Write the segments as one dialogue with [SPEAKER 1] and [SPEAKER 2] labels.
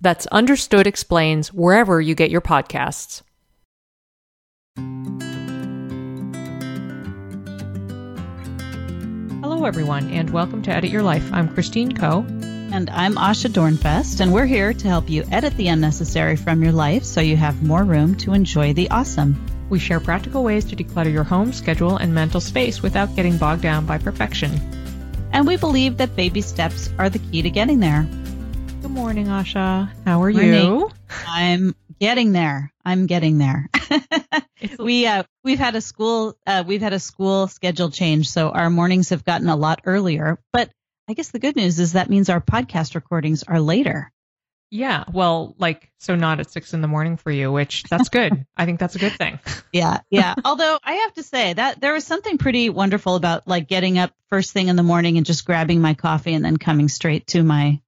[SPEAKER 1] That's Understood Explains wherever you get your podcasts. Hello, everyone, and welcome to Edit Your Life. I'm Christine Koh.
[SPEAKER 2] And I'm Asha Dornfest, and we're here to help you edit the unnecessary from your life so you have more room to enjoy the awesome.
[SPEAKER 1] We share practical ways to declutter your home, schedule, and mental space without getting bogged down by perfection.
[SPEAKER 2] And we believe that baby steps are the key to getting there.
[SPEAKER 1] Good morning, Asha. How are morning. you?
[SPEAKER 2] I'm getting there. I'm getting there. we uh, we've had a school uh, we've had a school schedule change, so our mornings have gotten a lot earlier. But I guess the good news is that means our podcast recordings are later.
[SPEAKER 1] Yeah, well, like so not at six in the morning for you, which that's good. I think that's a good thing.
[SPEAKER 2] Yeah, yeah. Although I have to say that there was something pretty wonderful about like getting up first thing in the morning and just grabbing my coffee and then coming straight to my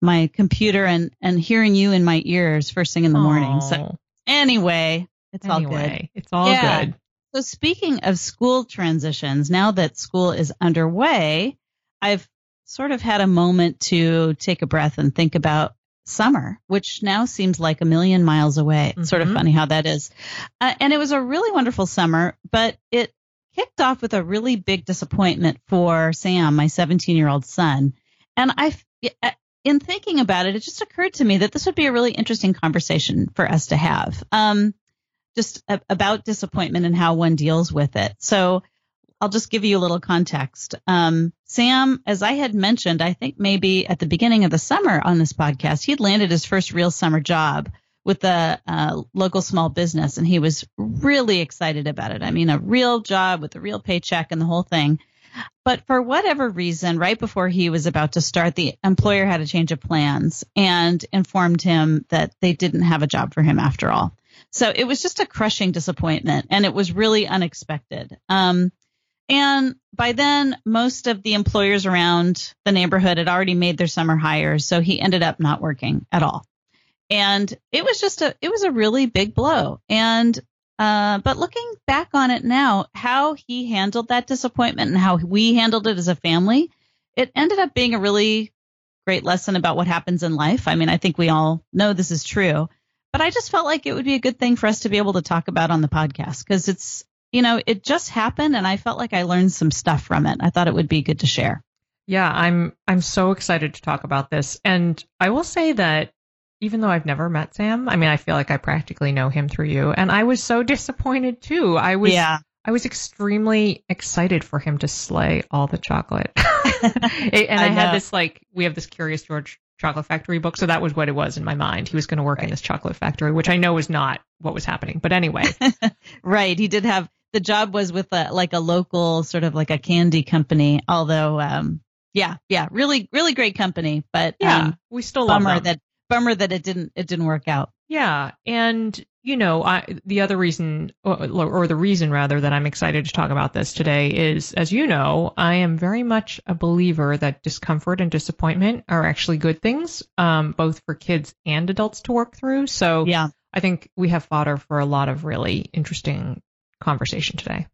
[SPEAKER 2] my computer and and hearing you in my ears first thing in the Aww. morning. So anyway, it's
[SPEAKER 1] anyway,
[SPEAKER 2] all good.
[SPEAKER 1] It's all yeah. good.
[SPEAKER 2] So speaking of school transitions, now that school is underway, I've sort of had a moment to take a breath and think about summer, which now seems like a million miles away. Mm-hmm. Sort of mm-hmm. funny how that is. Uh, and it was a really wonderful summer, but it kicked off with a really big disappointment for Sam, my 17 year old son. And I, in thinking about it, it just occurred to me that this would be a really interesting conversation for us to have. Um, just a, about disappointment and how one deals with it. So I'll just give you a little context. Um, Sam, as I had mentioned, I think maybe at the beginning of the summer on this podcast, he had landed his first real summer job with a uh, local small business, and he was really excited about it. I mean, a real job with a real paycheck and the whole thing. But for whatever reason, right before he was about to start, the employer had a change of plans and informed him that they didn't have a job for him after all. So it was just a crushing disappointment and it was really unexpected. Um, and by then, most of the employers around the neighborhood had already made their summer hires. So he ended up not working at all. And it was just a, it was a really big blow. And uh, but looking back on it now, how he handled that disappointment and how we handled it as a family, it ended up being a really great lesson about what happens in life. I mean, I think we all know this is true, but I just felt like it would be a good thing for us to be able to talk about on the podcast because it's, you know, it just happened and I felt like I learned some stuff from it. I thought it would be good to share.
[SPEAKER 1] Yeah, I'm I'm so excited to talk about this. And I will say that even though I've never met Sam, I mean, I feel like I practically know him through you. And I was so disappointed too. I was, yeah. I was extremely excited for him to slay all the chocolate. and I, I had this like, we have this Curious George chocolate factory book. So that was what it was in my mind. He was going to work right. in this chocolate factory, which I know is not what was happening. But anyway.
[SPEAKER 2] right. He did have, the job was with a, like a local sort of like a candy company, although, um, yeah, yeah, really, really great company, but
[SPEAKER 1] yeah, um, we still bummer
[SPEAKER 2] that bummer that it didn't it didn't work out.
[SPEAKER 1] Yeah, and you know, I, the other reason, or, or, the reason rather, that I'm excited to talk about this today is, as you know, I am very much a believer that discomfort and disappointment are actually good things, um, both for kids and adults to work through. So, yeah, I think we have fodder for a lot of really interesting conversation today.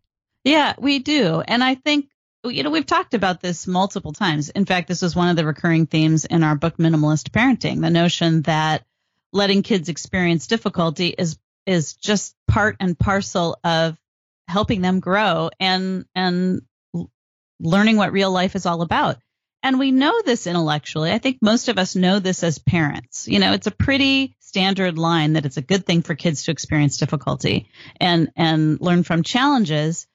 [SPEAKER 2] Yeah, we do, and I think you know, we've talked about this multiple times. In fact, this was one of the recurring themes in our book, Minimalist Parenting, the notion that letting kids experience difficulty is, is just part and parcel of helping them grow and, and learning what real life is all about. and we know this intellectually. I think most of us know this as parents. You know, it's a pretty standard line that it's a good thing for kids to experience difficulty and and learn from challenges.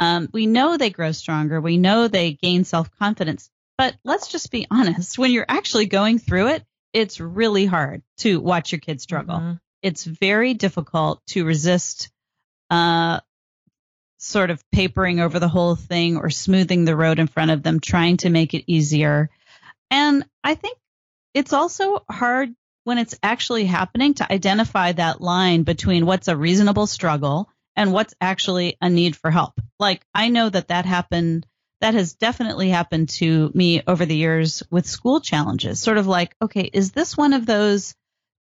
[SPEAKER 2] Um, we know they grow stronger. We know they gain self confidence. But let's just be honest. When you're actually going through it, it's really hard to watch your kids struggle. Mm-hmm. It's very difficult to resist uh, sort of papering over the whole thing or smoothing the road in front of them, trying to make it easier. And I think it's also hard when it's actually happening to identify that line between what's a reasonable struggle and what's actually a need for help. Like I know that that happened that has definitely happened to me over the years with school challenges. Sort of like, okay, is this one of those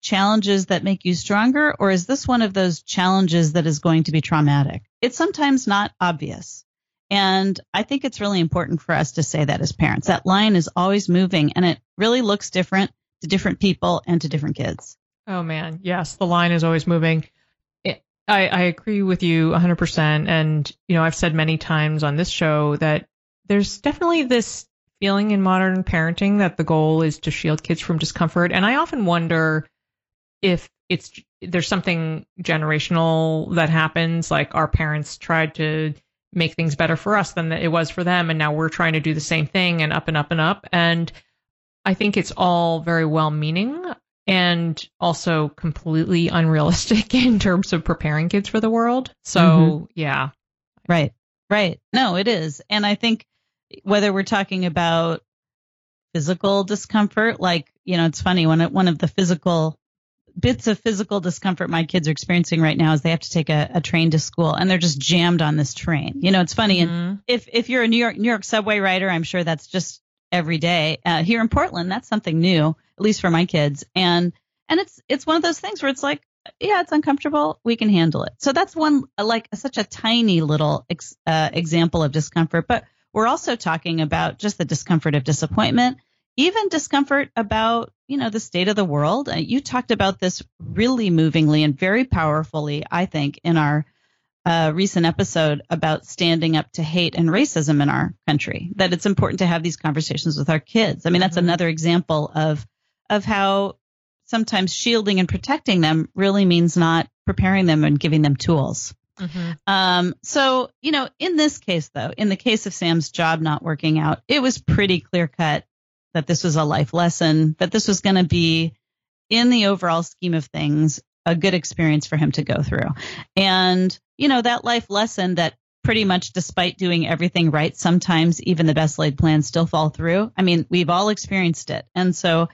[SPEAKER 2] challenges that make you stronger, or is this one of those challenges that is going to be traumatic? It's sometimes not obvious. And I think it's really important for us to say that as parents. That line is always moving and it really looks different to different people and to different kids.
[SPEAKER 1] Oh man, yes, the line is always moving. I, I agree with you 100%. And, you know, I've said many times on this show that there's definitely this feeling in modern parenting that the goal is to shield kids from discomfort. And I often wonder if it's there's something generational that happens like our parents tried to make things better for us than it was for them and now we're trying to do the same thing and up and up and up and i think it's all very well meaning and also completely unrealistic in terms of preparing kids for the world so mm-hmm. yeah
[SPEAKER 2] right right no it is and i think whether we're talking about physical discomfort like you know it's funny when it, one of the physical bits of physical discomfort my kids are experiencing right now is they have to take a, a train to school and they're just jammed on this train. You know, it's funny. Mm-hmm. And if, if you're a New York, New York subway rider, I'm sure that's just every day. Uh, here in Portland, that's something new, at least for my kids. And, and it's, it's one of those things where it's like, yeah, it's uncomfortable. We can handle it. So that's one, like such a tiny little ex, uh, example of discomfort. But we're also talking about just the discomfort of disappointment even discomfort about, you know, the state of the world. Uh, you talked about this really movingly and very powerfully, I think, in our uh, recent episode about standing up to hate and racism in our country. That it's important to have these conversations with our kids. I mean, that's mm-hmm. another example of of how sometimes shielding and protecting them really means not preparing them and giving them tools. Mm-hmm. Um, so, you know, in this case, though, in the case of Sam's job not working out, it was pretty clear cut that this was a life lesson, that this was going to be, in the overall scheme of things, a good experience for him to go through. And, you know, that life lesson that pretty much despite doing everything right, sometimes even the best laid plans still fall through. I mean, we've all experienced it. And so,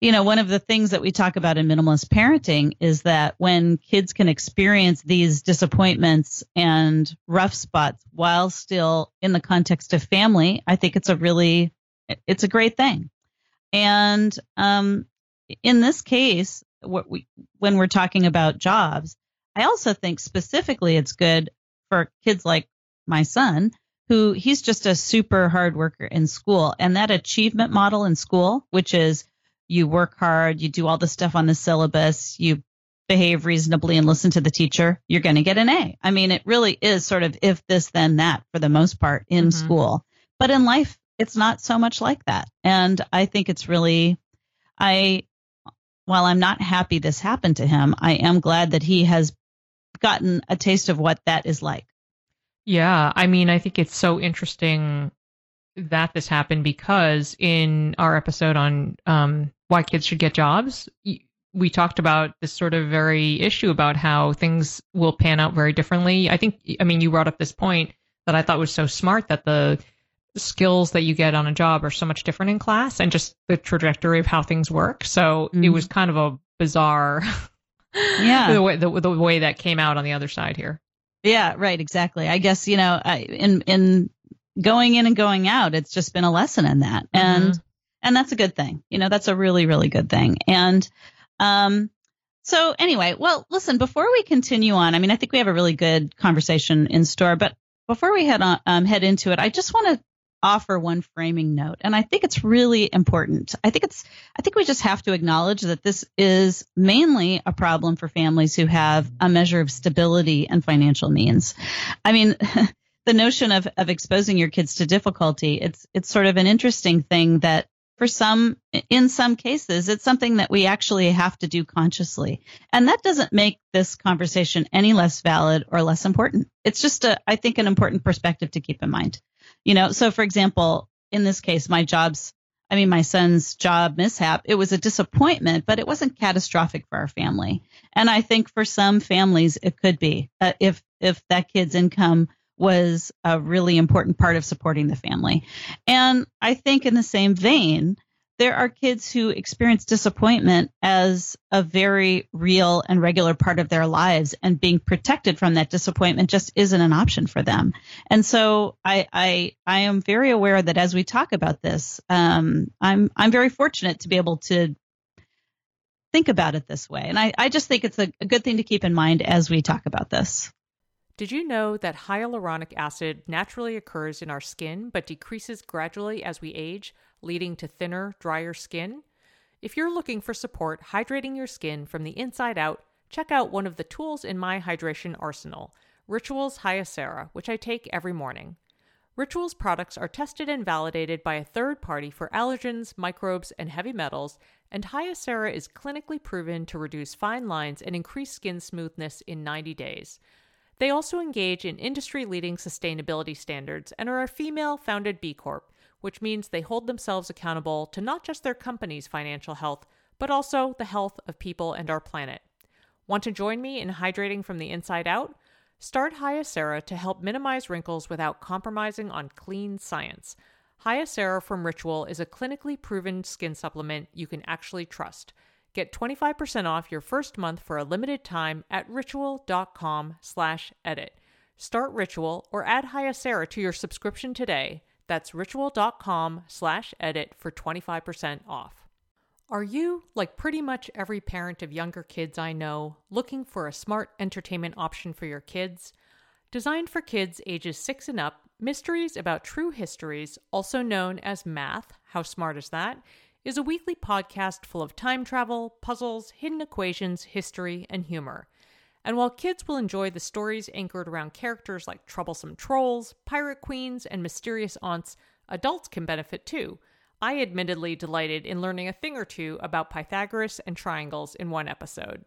[SPEAKER 2] you know, one of the things that we talk about in minimalist parenting is that when kids can experience these disappointments and rough spots while still in the context of family, I think it's a really it's a great thing. And um, in this case, we, when we're talking about jobs, I also think specifically it's good for kids like my son, who he's just a super hard worker in school. And that achievement model in school, which is you work hard, you do all the stuff on the syllabus, you behave reasonably and listen to the teacher, you're going to get an A. I mean, it really is sort of if this, then that for the most part in mm-hmm. school. But in life, it's not so much like that. And I think it's really, I, while I'm not happy this happened to him, I am glad that he has gotten a taste of what that is like.
[SPEAKER 1] Yeah. I mean, I think it's so interesting that this happened because in our episode on um, why kids should get jobs, we talked about this sort of very issue about how things will pan out very differently. I think, I mean, you brought up this point that I thought was so smart that the skills that you get on a job are so much different in class and just the trajectory of how things work. So mm-hmm. it was kind of a bizarre, yeah, the way the, the way that came out on the other side here.
[SPEAKER 2] Yeah, right, exactly. I guess you know, I, in in going in and going out, it's just been a lesson in that, mm-hmm. and and that's a good thing. You know, that's a really really good thing. And um, so anyway, well, listen, before we continue on, I mean, I think we have a really good conversation in store, but before we head on um, head into it, I just want to offer one framing note. And I think it's really important. I think it's, I think we just have to acknowledge that this is mainly a problem for families who have a measure of stability and financial means. I mean, the notion of, of exposing your kids to difficulty, it's, it's sort of an interesting thing that for some, in some cases, it's something that we actually have to do consciously. And that doesn't make this conversation any less valid or less important. It's just a, I think, an important perspective to keep in mind. You know, so for example, in this case, my job's, I mean, my son's job mishap, it was a disappointment, but it wasn't catastrophic for our family. And I think for some families, it could be uh, if, if that kid's income was a really important part of supporting the family. And I think in the same vein, there are kids who experience disappointment as a very real and regular part of their lives and being protected from that disappointment just isn't an option for them. And so i i, I am very aware that as we talk about this um, i'm i'm very fortunate to be able to think about it this way. And i, I just think it's a, a good thing to keep in mind as we talk about this.
[SPEAKER 1] Did you know that hyaluronic acid naturally occurs in our skin but decreases gradually as we age, leading to thinner, drier skin? If you're looking for support hydrating your skin from the inside out, check out one of the tools in my hydration arsenal, Rituals Hyacera, which I take every morning. Rituals products are tested and validated by a third party for allergens, microbes, and heavy metals, and Hyacera is clinically proven to reduce fine lines and increase skin smoothness in 90 days. They also engage in industry leading sustainability standards and are a female founded B Corp, which means they hold themselves accountable to not just their company's financial health, but also the health of people and our planet. Want to join me in hydrating from the inside out? Start Hyacera to help minimize wrinkles without compromising on clean science. Hyacera from Ritual is a clinically proven skin supplement you can actually trust. Get 25% off your first month for a limited time at ritual.com slash edit. Start Ritual or add Hyacera to your subscription today. That's ritual.com slash edit for 25% off. Are you, like pretty much every parent of younger kids I know, looking for a smart entertainment option for your kids? Designed for kids ages 6 and up, Mysteries About True Histories, also known as Math, how smart is that? is a weekly podcast full of time travel, puzzles, hidden equations, history, and humor. And while kids will enjoy the stories anchored around characters like troublesome trolls, pirate queens, and mysterious aunts, adults can benefit too. I admittedly delighted in learning a thing or two about Pythagoras and triangles in one episode.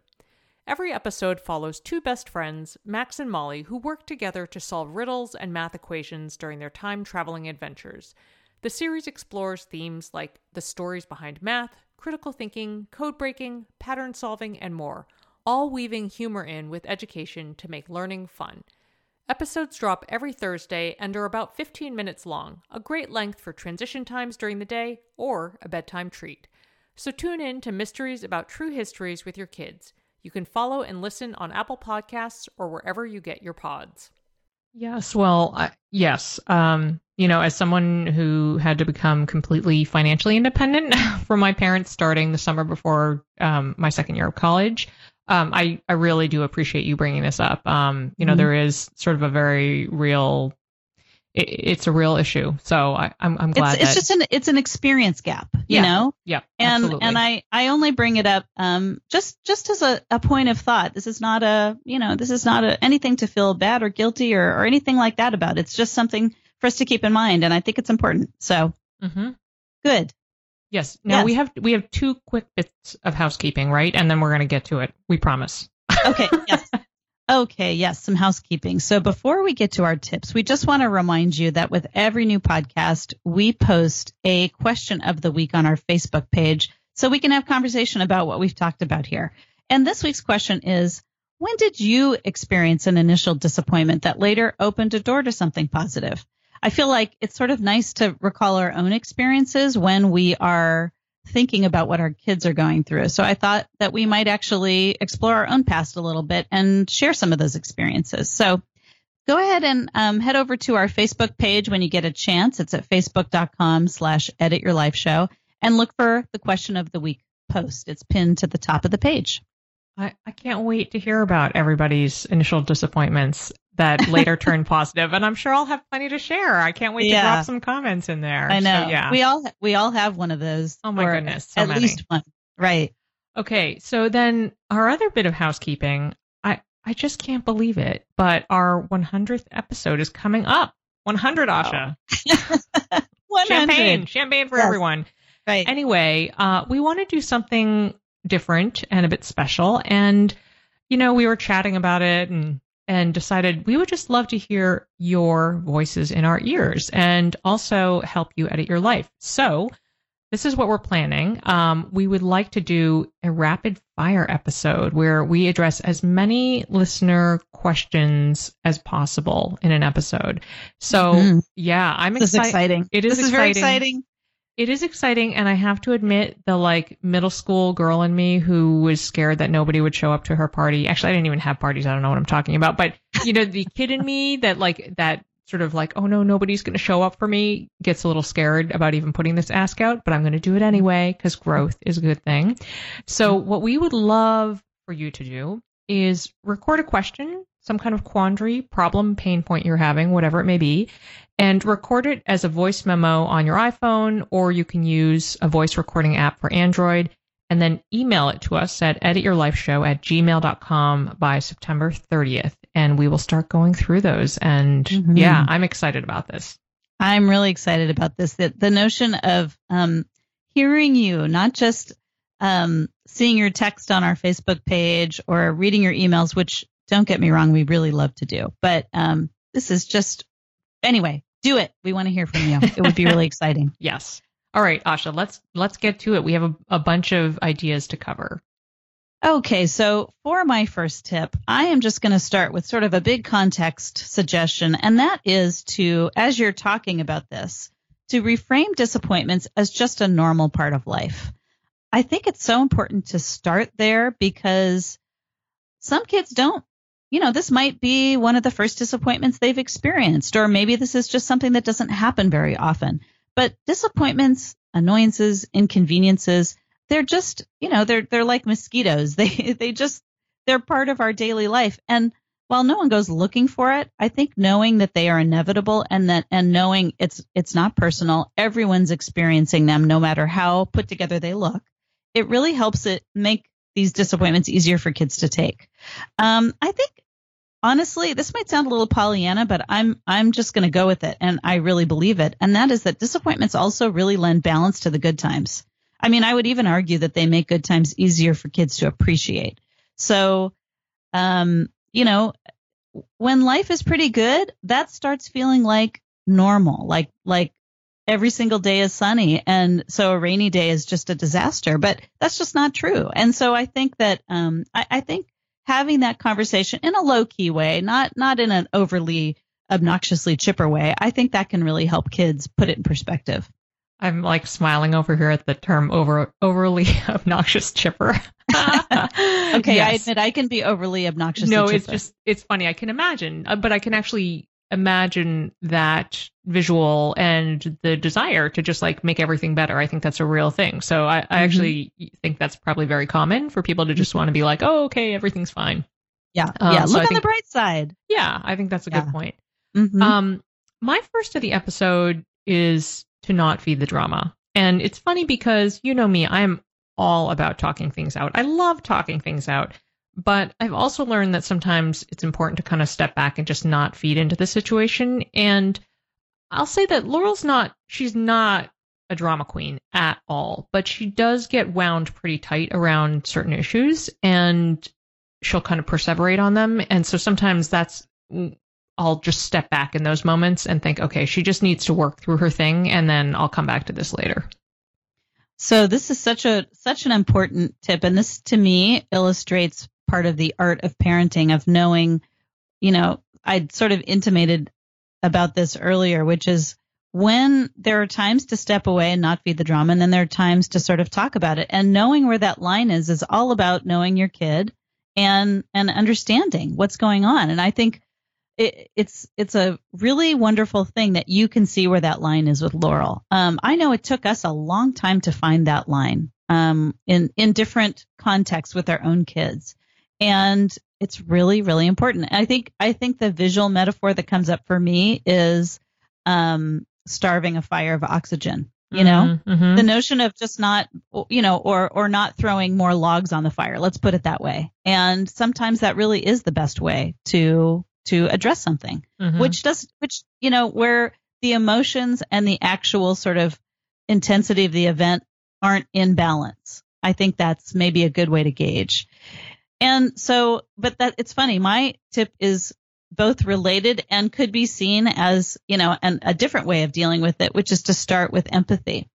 [SPEAKER 1] Every episode follows two best friends, Max and Molly, who work together to solve riddles and math equations during their time traveling adventures. The series explores themes like the stories behind math, critical thinking, code breaking, pattern solving, and more, all weaving humor in with education to make learning fun. Episodes drop every Thursday and are about 15 minutes long, a great length for transition times during the day or a bedtime treat. So tune in to Mysteries About True Histories with your kids. You can follow and listen on Apple Podcasts or wherever you get your pods.
[SPEAKER 3] Yes, well, I, yes. Um, you know, as someone who had to become completely financially independent from my parents starting the summer before um, my second year of college, um, I, I really do appreciate you bringing this up. Um, you know, mm-hmm. there is sort of a very real, it, it's a real issue. So I, am I'm, I'm glad
[SPEAKER 2] it's, it's just an it's an experience gap, you
[SPEAKER 3] yeah,
[SPEAKER 2] know.
[SPEAKER 3] Yeah,
[SPEAKER 2] and
[SPEAKER 3] absolutely.
[SPEAKER 2] and I I only bring it up um just just as a, a point of thought. This is not a you know this is not a, anything to feel bad or guilty or or anything like that about. It's just something for us to keep in mind, and I think it's important. So,
[SPEAKER 3] mm-hmm.
[SPEAKER 2] good.
[SPEAKER 3] Yes. Now yes. we have we have two quick bits of housekeeping, right? And then we're going to get to it. We promise.
[SPEAKER 2] Okay. Yes. okay. Yes. Some housekeeping. So before we get to our tips, we just want to remind you that with every new podcast, we post a question of the week on our Facebook page, so we can have conversation about what we've talked about here. And this week's question is. When did you experience an initial disappointment that later opened a door to something positive? I feel like it's sort of nice to recall our own experiences when we are thinking about what our kids are going through. So I thought that we might actually explore our own past a little bit and share some of those experiences. So go ahead and um, head over to our Facebook page when you get a chance. It's at facebook.com slash edit your life show and look for the question of the week post. It's pinned to the top of the page.
[SPEAKER 3] I, I can't wait to hear about everybody's initial disappointments that later turned positive, and I'm sure I'll have plenty to share. I can't wait yeah. to drop some comments in there.
[SPEAKER 2] I know.
[SPEAKER 3] So, yeah,
[SPEAKER 2] we all we all have one of those.
[SPEAKER 3] Oh my goodness,
[SPEAKER 2] so
[SPEAKER 3] at
[SPEAKER 2] many. least one. Right.
[SPEAKER 3] Okay, so then our other bit of housekeeping. I
[SPEAKER 1] I just can't believe it. But our 100th episode is coming up. 100, Asha.
[SPEAKER 2] 100.
[SPEAKER 1] Champagne, champagne for
[SPEAKER 2] Yes.
[SPEAKER 1] everyone.
[SPEAKER 2] Right.
[SPEAKER 1] Anyway, uh, we want to do something different and a bit special. And, you know, we were chatting about it and, and decided we would just love to hear your voices in our ears and also help you edit your life. So, this is what we're planning. Um, we would like to do a rapid fire episode where we address as many listener questions as possible in an episode. So,
[SPEAKER 2] Mhm.
[SPEAKER 1] yeah, I'm
[SPEAKER 2] this is
[SPEAKER 1] excited.
[SPEAKER 2] exciting.
[SPEAKER 1] It is
[SPEAKER 2] this is very
[SPEAKER 1] exciting. It is exciting, and I have to admit, the like middle school girl in me who was scared that nobody would show up to her party. Actually, I didn't even have parties. I don't know what I'm talking about. But you know, the kid in me that like that sort of like, oh no, nobody's going to show up for me, gets a little scared about even putting this ask out. But I'm going to do it anyway because growth is a good thing. So what we would love for you to do is record a question, some kind of quandary, problem, pain point you're having, whatever it may be, and record it as a voice memo on your iPhone, or you can use a voice recording app for Android, and then email it to us at edityourlifeshow at gmail.com by September 30th. And we will start going through those. And
[SPEAKER 2] Mhm.
[SPEAKER 1] yeah, I'm excited about this.
[SPEAKER 2] I'm really excited about this. That the notion of um, hearing you, not just um, seeing your text on our Facebook page or reading your emails, which don't get me wrong, we really love to do. But um, this is just anyway. Do it. We want to hear from you. It would be really exciting.
[SPEAKER 1] Yes. All right, Asha, let's let's get to it. We have a, a bunch of ideas to cover.
[SPEAKER 2] Okay, so for my first tip, I am just going to start with sort of a big context suggestion, and that is to, as you're talking about this, to reframe disappointments as just a normal part of life. I think it's so important to start there because some kids don't, you know, this might be one of the first disappointments they've experienced, or maybe this is just something that doesn't happen very often. But disappointments, annoyances, inconveniences, they're just, you know, they're they're like mosquitoes. They they just they're part of our daily life. And while no one goes looking for it, I think knowing that they are inevitable and that and knowing it's it's not personal, everyone's experiencing them no matter how put together they look. It really helps it make these disappointments easier for kids to take. Um, I think honestly, this might sound a little Pollyanna, but I'm I'm just going to go with it, and I really believe it. And that is that disappointments also really lend balance to the good times. I mean, I would even argue that they make good times easier for kids to appreciate. So, um, you know, when life is pretty good, that starts feeling like normal, like like every single day is sunny, and so a rainy day is just a disaster. But that's just not true. And so I think that um, I, I think having that conversation in a low key way, not not in an overly obnoxiously chipper way, I think that can really help kids put it in perspective.
[SPEAKER 1] I'm like smiling over here at the term over overly obnoxious chipper.
[SPEAKER 2] Okay, I admit I can be overly obnoxious.
[SPEAKER 1] no, it's just it's funny. I can imagine, uh, but I can actually imagine that visual and the desire to just like make everything better. I think that's a real thing. So I, I
[SPEAKER 2] Mm-hmm.
[SPEAKER 1] actually think that's probably very common for people to just want to be like, oh, okay, everything's fine.
[SPEAKER 2] yeah,
[SPEAKER 1] um,
[SPEAKER 2] yeah.
[SPEAKER 1] so
[SPEAKER 2] Look
[SPEAKER 1] I
[SPEAKER 2] on
[SPEAKER 1] think-
[SPEAKER 2] the bright side.
[SPEAKER 1] Yeah, I think that's a
[SPEAKER 2] Yeah.
[SPEAKER 1] good point.
[SPEAKER 2] Mhm.
[SPEAKER 1] Um, my first of the episode is to not feed the drama. And it's funny because you know me, I'm all about talking things out. I love talking things out. But I've also learned that sometimes it's important to kind of step back and just not feed into the situation. And I'll say that Laurel's not, she's not a drama queen at all, but she does get wound pretty tight around certain issues and she'll kind of perseverate on them. And so sometimes that's, I'll just step back in those moments and think, okay, she just needs to work through her thing and then I'll come back to this later.
[SPEAKER 2] So this is such a such an important tip, and this to me illustrates part of the art of parenting of knowing, you know, I'd sort of intimated about this earlier, which is when there are times to step away and not feed the drama, and then there are times to sort of talk about it. And knowing where that line is is all about knowing your kid and and understanding what's going on. And I think it, it's it's a really wonderful thing that you can see where that line is with Laurel. Um, I know it took us a long time to find that line um, in in different contexts with our own kids, and it's really really important. I think I think the visual metaphor that comes up for me is um, starving a fire of oxygen. you know
[SPEAKER 1] Mhm, mhm.
[SPEAKER 2] the notion of just not you know or or not throwing more logs on the fire let's put it that way and sometimes that really is the best way to to address something
[SPEAKER 1] Mhm.
[SPEAKER 2] which does which you know where the emotions and the actual sort of intensity of the event aren't in balance i think that's maybe a good way to gauge and so but that it's funny my tip is both related and could be seen as you know an, a different way of dealing with it which is to start with empathy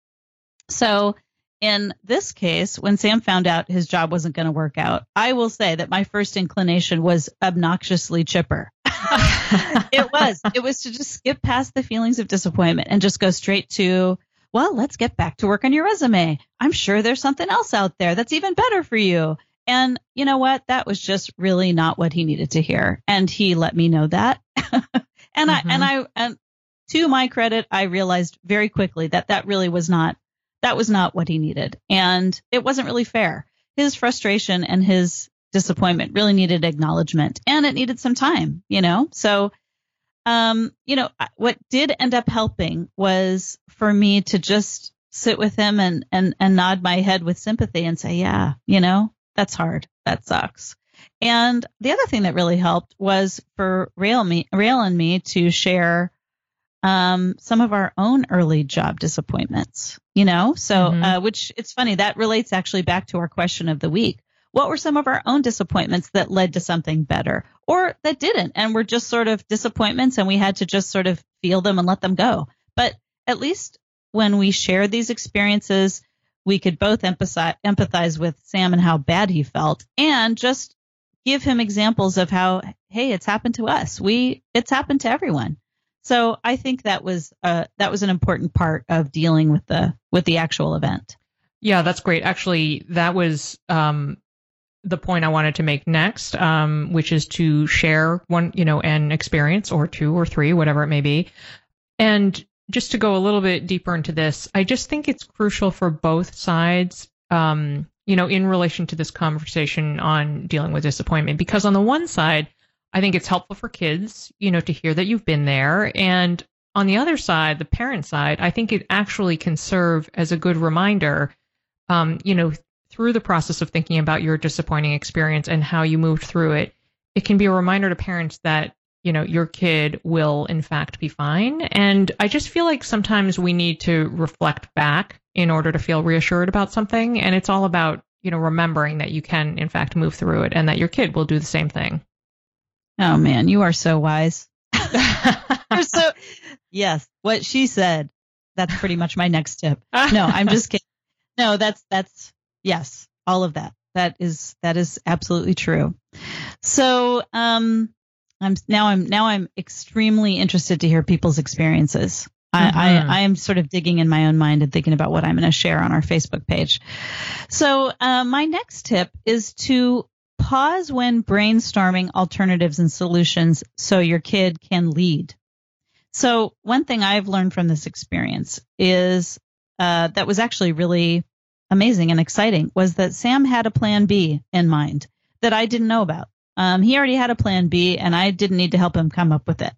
[SPEAKER 2] so in this case when sam found out his job wasn't going to work out i will say that my first inclination was obnoxiously chipper it was. It was to just skip past the feelings of disappointment and just go straight to, well, let's get back to work on your resume. I'm sure there's something else out there that's even better for you. And you know what? That was just really not what he needed to hear. And he let me know that. and I,
[SPEAKER 1] Mhm.
[SPEAKER 2] and I, and to my credit, I realized very quickly that that really was not, that was not what he needed. And it wasn't really fair. His frustration and his disappointment really needed acknowledgement and it needed some time, you know? So, um, you know, what did end up helping was for me to just sit with him and, and, and nod my head with sympathy and say, yeah, you know, that's hard. That sucks. And the other thing that really helped was for Rael me, Rael and me to share um, some of our own early job disappointments, you know? So,
[SPEAKER 1] Mhm.
[SPEAKER 2] uh, which it's funny, that relates actually back to our question of the week. What were some of our own disappointments that led to something better or that didn't and were just sort of disappointments and we had to just sort of feel them and let them go? But at least when we shared these experiences, we could both empathize, empathize with Sam and how bad he felt and just give him examples of how, hey, it's happened to us. We, it's happened to everyone. So I think that was uh, that was an important part of dealing with the with the actual event.
[SPEAKER 1] Yeah, that's great. Actually, that was um, the point I wanted to make next, um, which is to share one, you know, an experience or two or three, whatever it may be. And just to go a little bit deeper into this, I just think it's crucial for both sides, um, you know, in relation to this conversation on dealing with disappointment. Because on the one side, I think it's helpful for kids, you know, to hear that you've been there. And on the other side, the parent side, I think it actually can serve as a good reminder, um, you know, through the process of thinking about your disappointing experience and how you moved through it. It can be a reminder to parents that, you know, your kid will in fact be fine. And I just feel like sometimes we need to reflect back in order to feel reassured about something. And it's all about, you know, remembering that you can in fact move through it and that your kid will do the same thing.
[SPEAKER 2] Oh man, you are so wise. You're so yes. What she said. That's pretty much my next tip. No, I'm just kidding. No, that's that's yes, all of that. That is that is absolutely true. So, um, I'm now I'm now I'm extremely interested to hear people's experiences. I,
[SPEAKER 1] Mhm.
[SPEAKER 2] I I am sort of digging in my own mind and thinking about what I'm going to share on our Facebook page. So, uh, my next tip is to pause when brainstorming alternatives and solutions so your kid can lead. So one thing I've learned from this experience is uh, that was actually really amazing and exciting was that Sam had a plan B in mind that I didn't know about. Um, he already had a plan B and I didn't need to help him come up with it.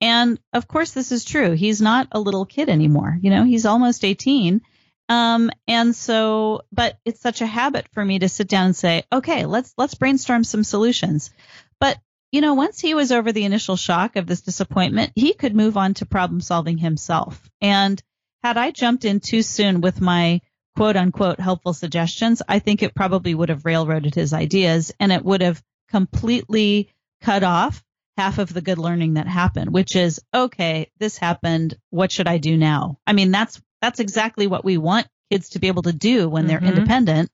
[SPEAKER 2] And of course, this is true. He's not a little kid anymore. You know, he's almost 18. Um, and so, but it's such a habit for me to sit down and say, okay, let's, let's brainstorm some solutions. But, you know, once he was over the initial shock of this disappointment, he could move on to problem solving himself. And had I jumped in too soon with my quote unquote helpful suggestions, I think it probably would have railroaded his ideas and it would have completely cut off half of the good learning that happened, which is, okay, this happened. What should I do now? I mean, that's, that's exactly what we want kids to be able to do when they're
[SPEAKER 1] Mhm.
[SPEAKER 2] independent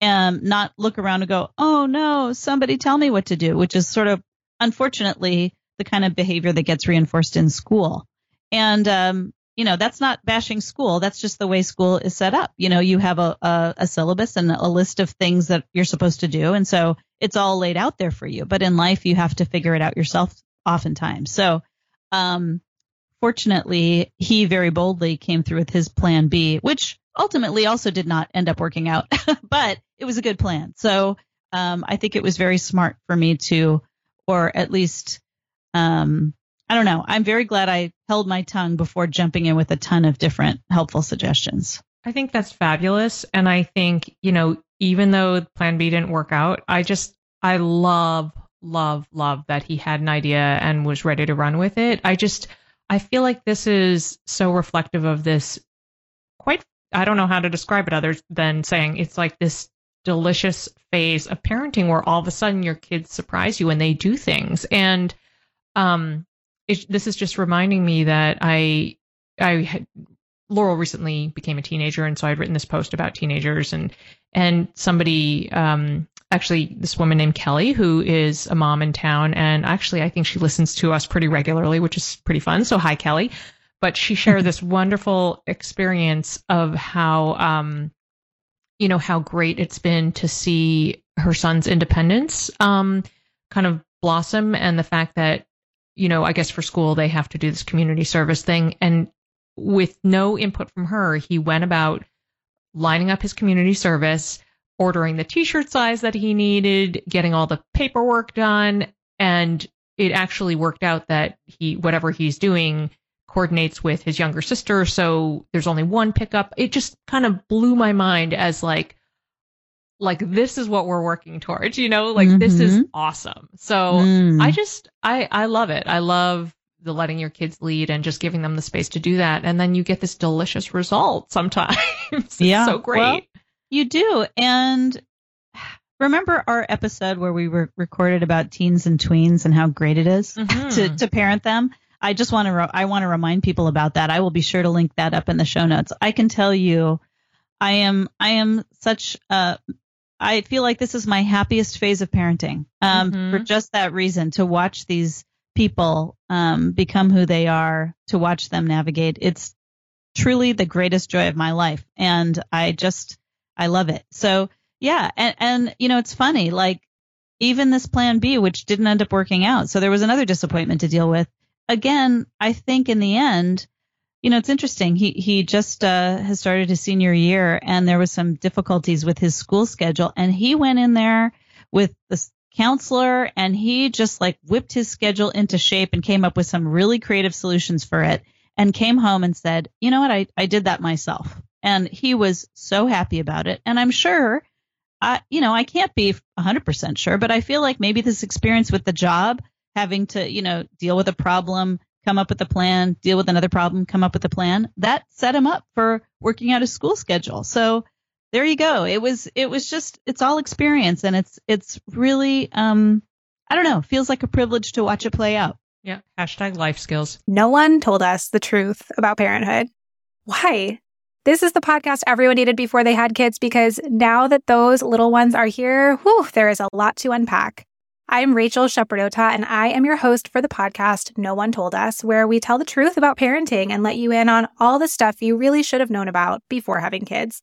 [SPEAKER 2] and not look around and go, oh no, somebody tell me what to do, which is sort of unfortunately the kind of behavior that gets reinforced in school. And, um, you know, that's not bashing school. That's just the way school is set up. You know, you have a, a, a syllabus and a list of things that you're supposed to do. And so it's all laid out there for you. But in life, you have to figure it out yourself oftentimes. So, um, fortunately, he very boldly came through with his plan B, which ultimately also did not end up working out, but it was a good plan. So, um, I think it was very smart for me to, or at least, um, I don't know. I'm very glad I held my tongue before jumping in with a ton of different helpful suggestions.
[SPEAKER 1] I think that's fabulous. And I think, you know, even though plan B didn't work out, I just, I love, love, love that he had an idea and was ready to run with it. I just, I feel like this is so reflective of this quite, I don't know how to describe it other than saying it's like this delicious phase of parenting where all of a sudden your kids surprise you and they do things. And, um, it, this is just reminding me that I I had, Laurel recently became a teenager, and so I'd written this post about teenagers, and and somebody um, actually this woman named Kelly who is a mom in town, and actually I think she listens to us pretty regularly, which is pretty fun. So hi Kelly, but she shared this wonderful experience of how um, you know how great it's been to see her son's independence um, kind of blossom, and the fact that you know, I guess for school they have to do this community service thing. And with no input from her, he went about lining up his community service, ordering the t shirt size that he needed, getting all the paperwork done. And it actually worked out that he, whatever he's doing, coordinates with his younger sister. So there's only one pickup. It just kind of blew my mind as like, like this is what we're working towards you know like mm-hmm. this is mm-hmm. awesome so mm. i just i i love it i love the letting your kids lead and just giving them the space to do that. And then you get this delicious result sometimes. Yeah so great. well,
[SPEAKER 2] you do. And remember our episode where we were recorded about teens and tweens and how great it is mm-hmm. to to parent them? I just want to re- i want to remind people about that. I will be sure to link that up in the show notes. I can tell you I am I am such a I feel like this is my happiest phase of parenting um, mm-hmm. for just that reason to watch these people um, become who they are, to watch them navigate. It's truly the greatest joy of my life. And I just, I love it. So, yeah. And, and, you know, it's funny, like even this plan B, which didn't end up working out. So there was another disappointment to deal with. Again, I think in the end, you know, it's interesting. He he just uh, has started his senior year, and there was some difficulties with his school schedule, and he went in there with the counselor, and he just like whipped his schedule into shape and came up with some really creative solutions for it, and came home and said, you know what, I I did that myself, and he was so happy about it, and I'm sure. I, you know, I can't be 100% sure, but I feel like maybe this experience with the job, having to, you know, deal with a problem, come up with a plan, deal with another problem, come up with a plan. That set him up for working out a school schedule. So there you go. It was it was just it's all experience and it's it's really um I don't know, feels like a privilege to watch it play out.
[SPEAKER 1] Yeah. Hashtag life skills.
[SPEAKER 4] No one told us the truth about parenthood. Why? This is the podcast everyone needed before they had kids because now that those little ones are here, whew, there is a lot to unpack. I'm Rachel Shepardota, and I am your host for the podcast No One Told Us, where we tell the truth about parenting and let you in on all the stuff you really should have known about before having kids.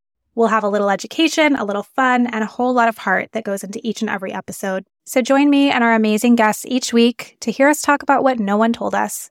[SPEAKER 4] We'll have a little education, a little fun, and a whole lot of heart that goes into each and every episode. So join me and our amazing guests each week to hear us talk about what no one told us.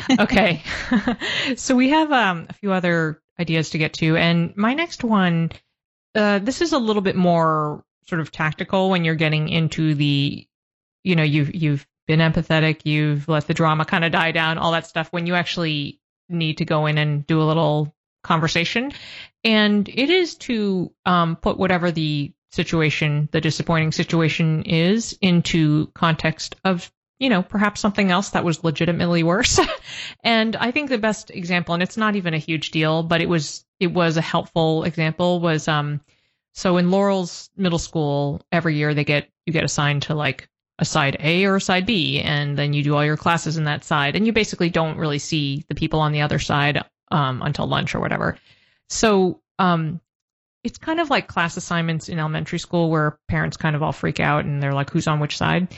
[SPEAKER 1] okay. so we have um, a few other ideas to get to. And my next one, uh, this is a little bit more sort of tactical when you're getting into the, you know, you've, you've been empathetic, you've let the drama kind of die down, all that stuff. When you actually need to go in and do a little conversation. And it is to um, put whatever the situation, the disappointing situation is, into context of you know, perhaps something else that was legitimately worse. and I think the best example, and it's not even a huge deal, but it was it was a helpful example, was um so in Laurel's middle school, every year they get you get assigned to like a side A or a side B, and then you do all your classes in that side, and you basically don't really see the people on the other side um, until lunch or whatever. So um, it's kind of like class assignments in elementary school where parents kind of all freak out and they're like, who's on which side?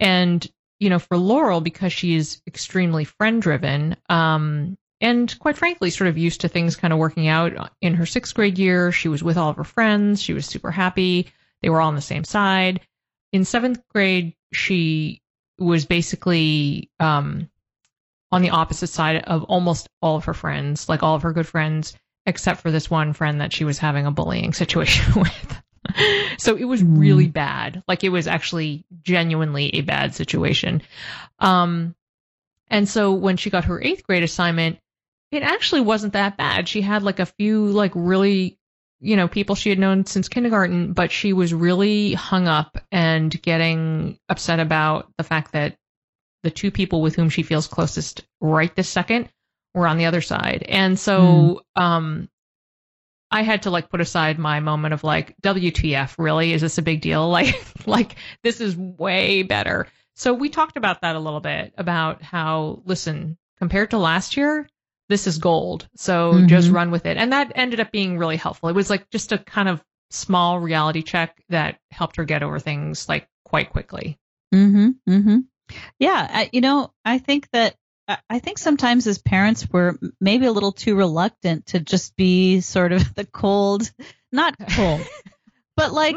[SPEAKER 1] And you know, for Laurel, because she is extremely friend driven, um, and quite frankly, sort of used to things kind of working out in her sixth grade year, she was with all of her friends. She was super happy. They were all on the same side. In seventh grade, she was basically um, on the opposite side of almost all of her friends, like all of her good friends, except for this one friend that she was having a bullying situation with so it was really mm. bad. Like it was actually genuinely a bad situation. Um, and so when she got her eighth grade assignment, it actually wasn't that bad. She had like a few like really, you know, people she had known since kindergarten, but she was really hung up and getting upset about the fact that the two people with whom she feels closest right this second were on the other side. And so, mm. um, I had to like put aside my moment of like, WTF, really? Is this a big deal? Like, like this is way better. So we talked about that a little bit about how, listen, compared to last year, this is gold. So mm-hmm. just run with it. And that ended up being really helpful. It was like just a kind of small reality check that helped her get over things like quite quickly.
[SPEAKER 2] Mm-hmm. Mm-hmm. Yeah. I, you know, I think that I think sometimes as parents we're maybe a little too reluctant to just be sort of the cold, not cold, but like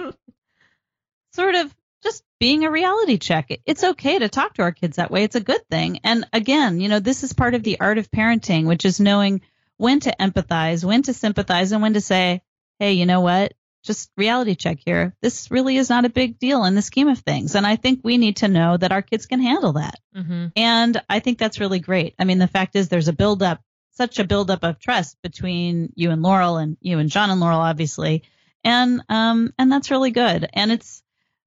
[SPEAKER 2] sort of just being a reality check. It's okay to talk to our kids that way. It's a good thing. And again, you know, this is part of the art of parenting, which is knowing when to empathize, when to sympathize, and when to say, hey, you know what? Just reality check here. This really is not a big deal in the scheme of things. And I think we need to know that our kids can handle that. Mm-hmm. And I think that's really great. I mean, the fact is there's a buildup, such a buildup of trust between you and Laurel and you and John and Laurel, obviously. And, um, and that's really good. And it's,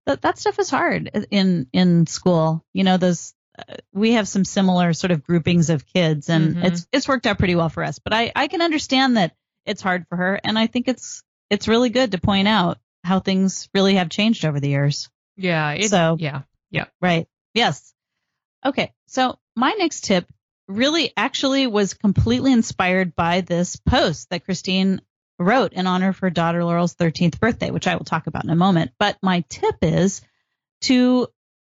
[SPEAKER 2] that, that stuff is hard in, in school. You know, those, uh, we have some similar sort of groupings of kids and mm-hmm. it's, it's worked out pretty well for us, but I, I can understand that it's hard for her. And I think it's, it's really good to point out how things really have changed over the years.
[SPEAKER 1] Yeah. It, so yeah. Yeah.
[SPEAKER 2] Right. Yes. Okay. So my next tip really actually was completely inspired by this post that Christine wrote in honor of her daughter Laurel's 13th birthday, which I will talk about in a moment. But my tip is to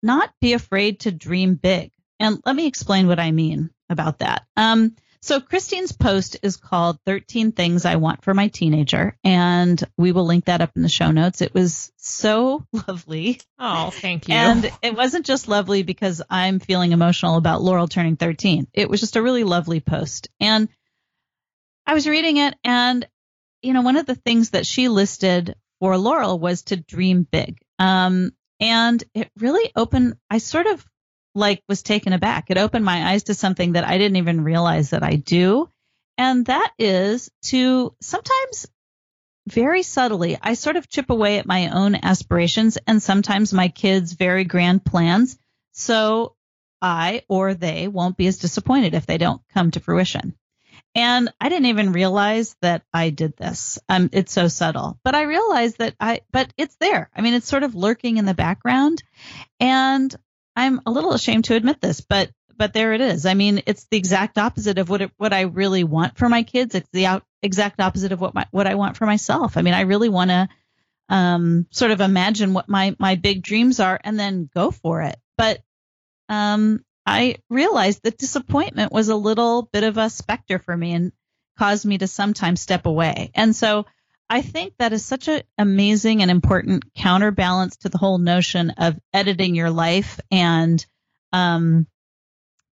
[SPEAKER 2] not be afraid to dream big. And let me explain what I mean about that. Um, so Christine's post is called 13 Things I Want for My Teenager, and we will link that up in the show notes. It was so lovely.
[SPEAKER 1] Oh, thank you.
[SPEAKER 2] And it wasn't just lovely because I'm feeling emotional about Laurel turning 13. It was just a really lovely post. And I was reading it, and, you know, one of the things that she listed for Laurel was to dream big. Um, and it really opened, I sort of like was taken aback. It opened my eyes to something that I didn't even realize that I do. And that is to sometimes very subtly, I sort of chip away at my own aspirations and sometimes my kids' very grand plans. So I or they won't be as disappointed if they don't come to fruition. And I didn't even realize that I did this. Um, it's so subtle, but I realized that I, but it's there. I mean, it's sort of lurking in the background. And I'm a little ashamed to admit this, but but there it is. I mean, it's the exact opposite of what it, what I really want for my kids. It's the out, exact opposite of what my what I want for myself. I mean, I really want to um, sort of imagine what my my big dreams are and then go for it. But um, I realized that disappointment was a little bit of a specter for me and caused me to sometimes step away. And so I think that is such an amazing and important counterbalance to the whole notion of editing your life and, um,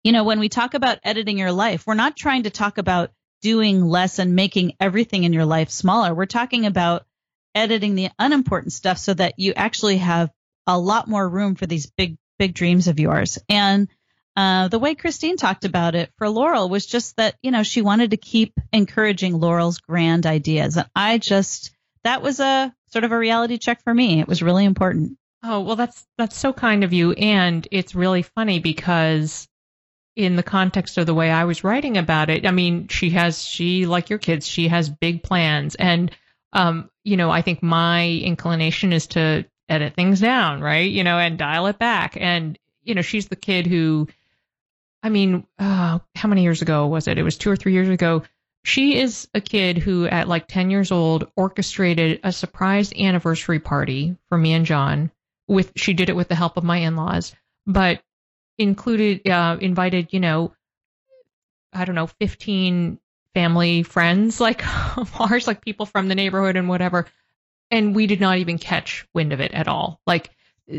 [SPEAKER 2] You know, when we talk about editing your life, we're not trying to talk about doing less and making everything in your life smaller. We're talking about editing the unimportant stuff so that you actually have a lot more room for these big, big dreams of yours. And uh, the way Christine talked about it for Laurel was just that, you know, she wanted to keep encouraging Laurel's grand ideas. And I just, that was a sort of a reality check for me. It was really important.
[SPEAKER 1] Oh, well, that's, that's so kind of you. And it's really funny because in the context of the way I was writing about it, I mean, she has, she, like your kids, she has big plans. And, um, you know, I think my inclination is to edit things down, right? You know, and dial it back. And, you know, she's the kid who, I mean, uh, how many years ago was it? It was two or three years ago. She is a kid who, at like 10 years old, orchestrated a surprise anniversary party for me and John. With she did it with the help of my in-laws, but included uh, invited, you know, I don't know, 15 family friends like ours, like people from the neighborhood and whatever. And we did not even catch wind of it at all. Like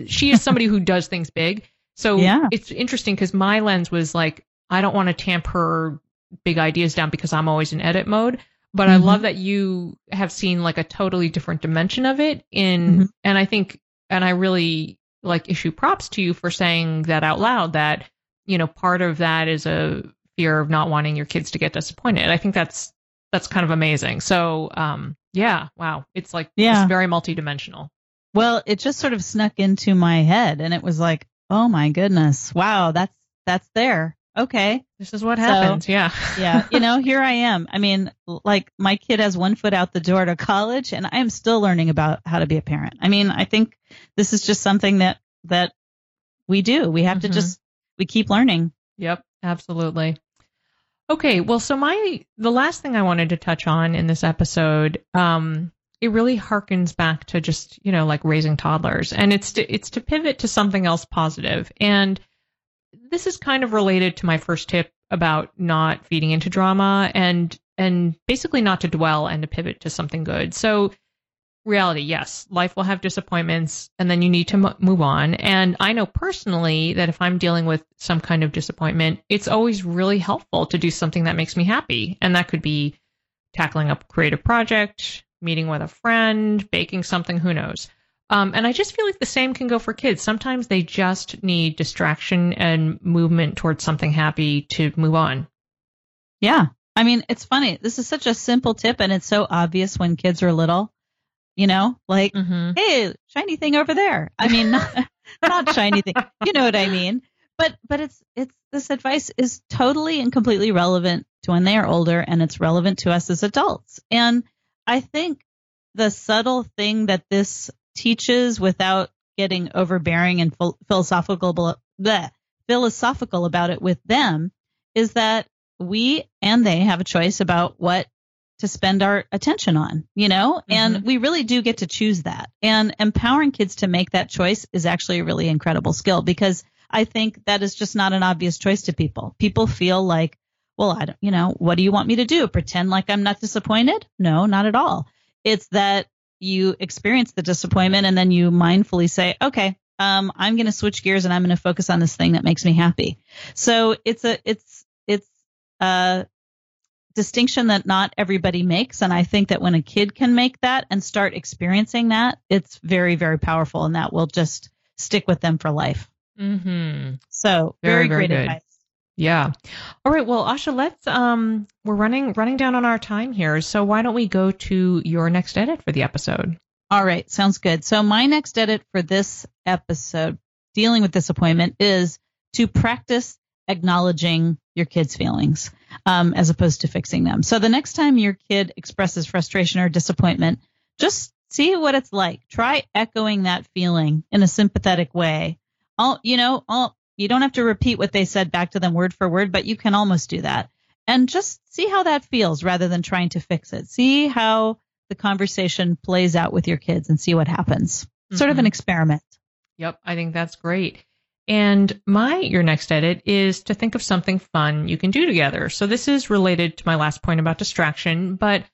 [SPEAKER 1] she is somebody who does things big. So yeah. it's interesting because my lens was like, I don't want to tamper big ideas down because I'm always in edit mode. But mm-hmm. I love that you have seen like a totally different dimension of it in, mm-hmm. and I think, and I really like issue props to you for saying that out loud that, you know, part of that is a fear of not wanting your kids to get disappointed. I think that's, that's kind of amazing. So, um, yeah, wow. It's like, yeah. it's very multidimensional.
[SPEAKER 2] Well, it just sort of snuck into my head and it was like, oh my goodness, wow, that's, that's there. Okay.
[SPEAKER 1] This is what happens. Yeah.
[SPEAKER 2] yeah. You know, here I am. I mean, like my kid has one foot out the door to college and I am still learning about how to be a parent. I mean, I think this is just something that, that we do. We have mm-hmm. to just, we keep learning.
[SPEAKER 1] Yep. Absolutely. Okay. Well, so my, the last thing I wanted to touch on in this episode, um, it really harkens back to just, you know, like raising toddlers and it's to, it's to pivot to something else positive. And this is kind of related to my first tip about not feeding into drama and and basically not to dwell and to pivot to something good. So reality, yes, life will have disappointments and then you need to m- move on. And I know personally that if I'm dealing with some kind of disappointment, it's always really helpful to do something that makes me happy. And that could be tackling a creative project, meeting with a friend, baking something, who knows. Um, and I just feel like the same can go for kids. Sometimes they just need distraction and movement towards something happy to move on.
[SPEAKER 2] Yeah. I mean, it's funny. This is such a simple tip and it's so obvious when kids are little, you know, like, mm-hmm. hey, shiny thing over there. I mean, not, not shiny thing. You know what I mean? But, but it's, it's, this advice is totally and completely relevant to when they are older and it's relevant to us as adults. And I think the subtle thing that this teaches without getting overbearing and philosophical bleh, philosophical about it with them is that we and they have a choice about what to spend our attention on, you know, mm-hmm. and we really do get to choose that. And empowering kids to make that choice is actually a really incredible skill because I think that is just not an obvious choice to people. People feel like, well, I don't, you know, what do you want me to do? Pretend like I'm not disappointed? No, not at all. It's that you experience the disappointment and then you mindfully say, okay, um, I'm going to switch gears and I'm going to focus on this thing that makes me happy. So it's a, it's, it's a distinction that not everybody makes. And I think that when a kid can make that and start experiencing that, it's very, very powerful and that will just stick with them for life.
[SPEAKER 1] Mm-hmm.
[SPEAKER 2] So very, very, very great good. advice.
[SPEAKER 1] Yeah. All right. Well, Asha, let's um we're running running down on our time here. So why don't we go to your next edit for the episode?
[SPEAKER 2] All right, sounds good. So my next edit for this episode dealing with disappointment is to practice acknowledging your kids' feelings um, as opposed to fixing them. So the next time your kid expresses frustration or disappointment, just see what it's like. Try echoing that feeling in a sympathetic way. All you know, all you don't have to repeat what they said back to them word for word, but you can almost do that. And just see how that feels rather than trying to fix it. See how the conversation plays out with your kids and see what happens. Mm-hmm. Sort of an mm-hmm. experiment.
[SPEAKER 1] Yep, I think that's great. And my your next edit is to think of something fun you can do together. So this is related to my last point about distraction, but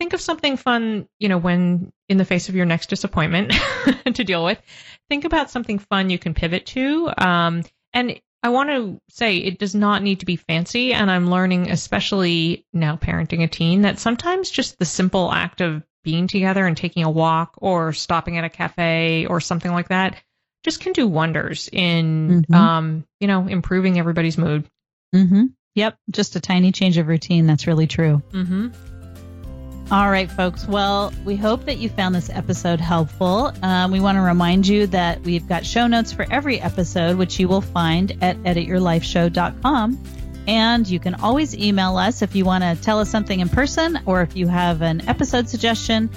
[SPEAKER 1] think of something fun, you know, when in the face of your next disappointment to deal with. Think about something fun you can pivot to. Um, and I want to say it does not need to be fancy. And I'm learning, especially now parenting a teen, that sometimes just the simple act of being together and taking a walk or stopping at a cafe or something like that just can do wonders in,
[SPEAKER 2] Mhm.
[SPEAKER 1] um, you know, improving everybody's mood.
[SPEAKER 2] Mm-hmm. Yep. Just a tiny change of routine. That's really true.
[SPEAKER 1] Mm-hmm.
[SPEAKER 2] All right, folks. Well, we hope that you found this episode helpful. Um, we want to remind you that we've got show notes for every episode, which you will find at edityourlifeshow.com. And you can always email us if you want to tell us something in person or if you have an episode suggestion.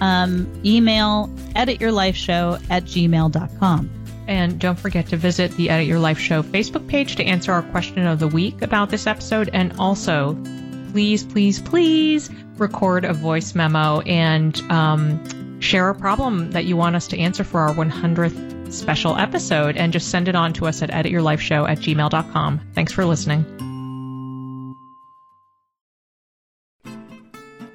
[SPEAKER 2] Um, email edityourlifeshow at gmail.com.
[SPEAKER 1] And don't forget to visit the Edit Your Life Show Facebook page to answer our question of the week about this episode. And also, please, please, please record a voice memo and um, share a problem that you want us to answer for our 100th special episode and just send it on to us at edityourlifeshow at gmail.com. Thanks for listening.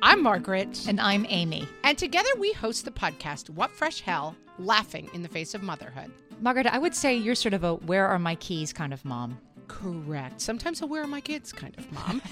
[SPEAKER 5] I'm Margaret.
[SPEAKER 6] And I'm Amy.
[SPEAKER 5] And together we host the podcast, What Fresh Hell Laughing in the Face of Motherhood.
[SPEAKER 6] Margaret, I would say you're sort of a where are my keys kind of mom.
[SPEAKER 5] Correct. Sometimes a where are my kids kind of mom.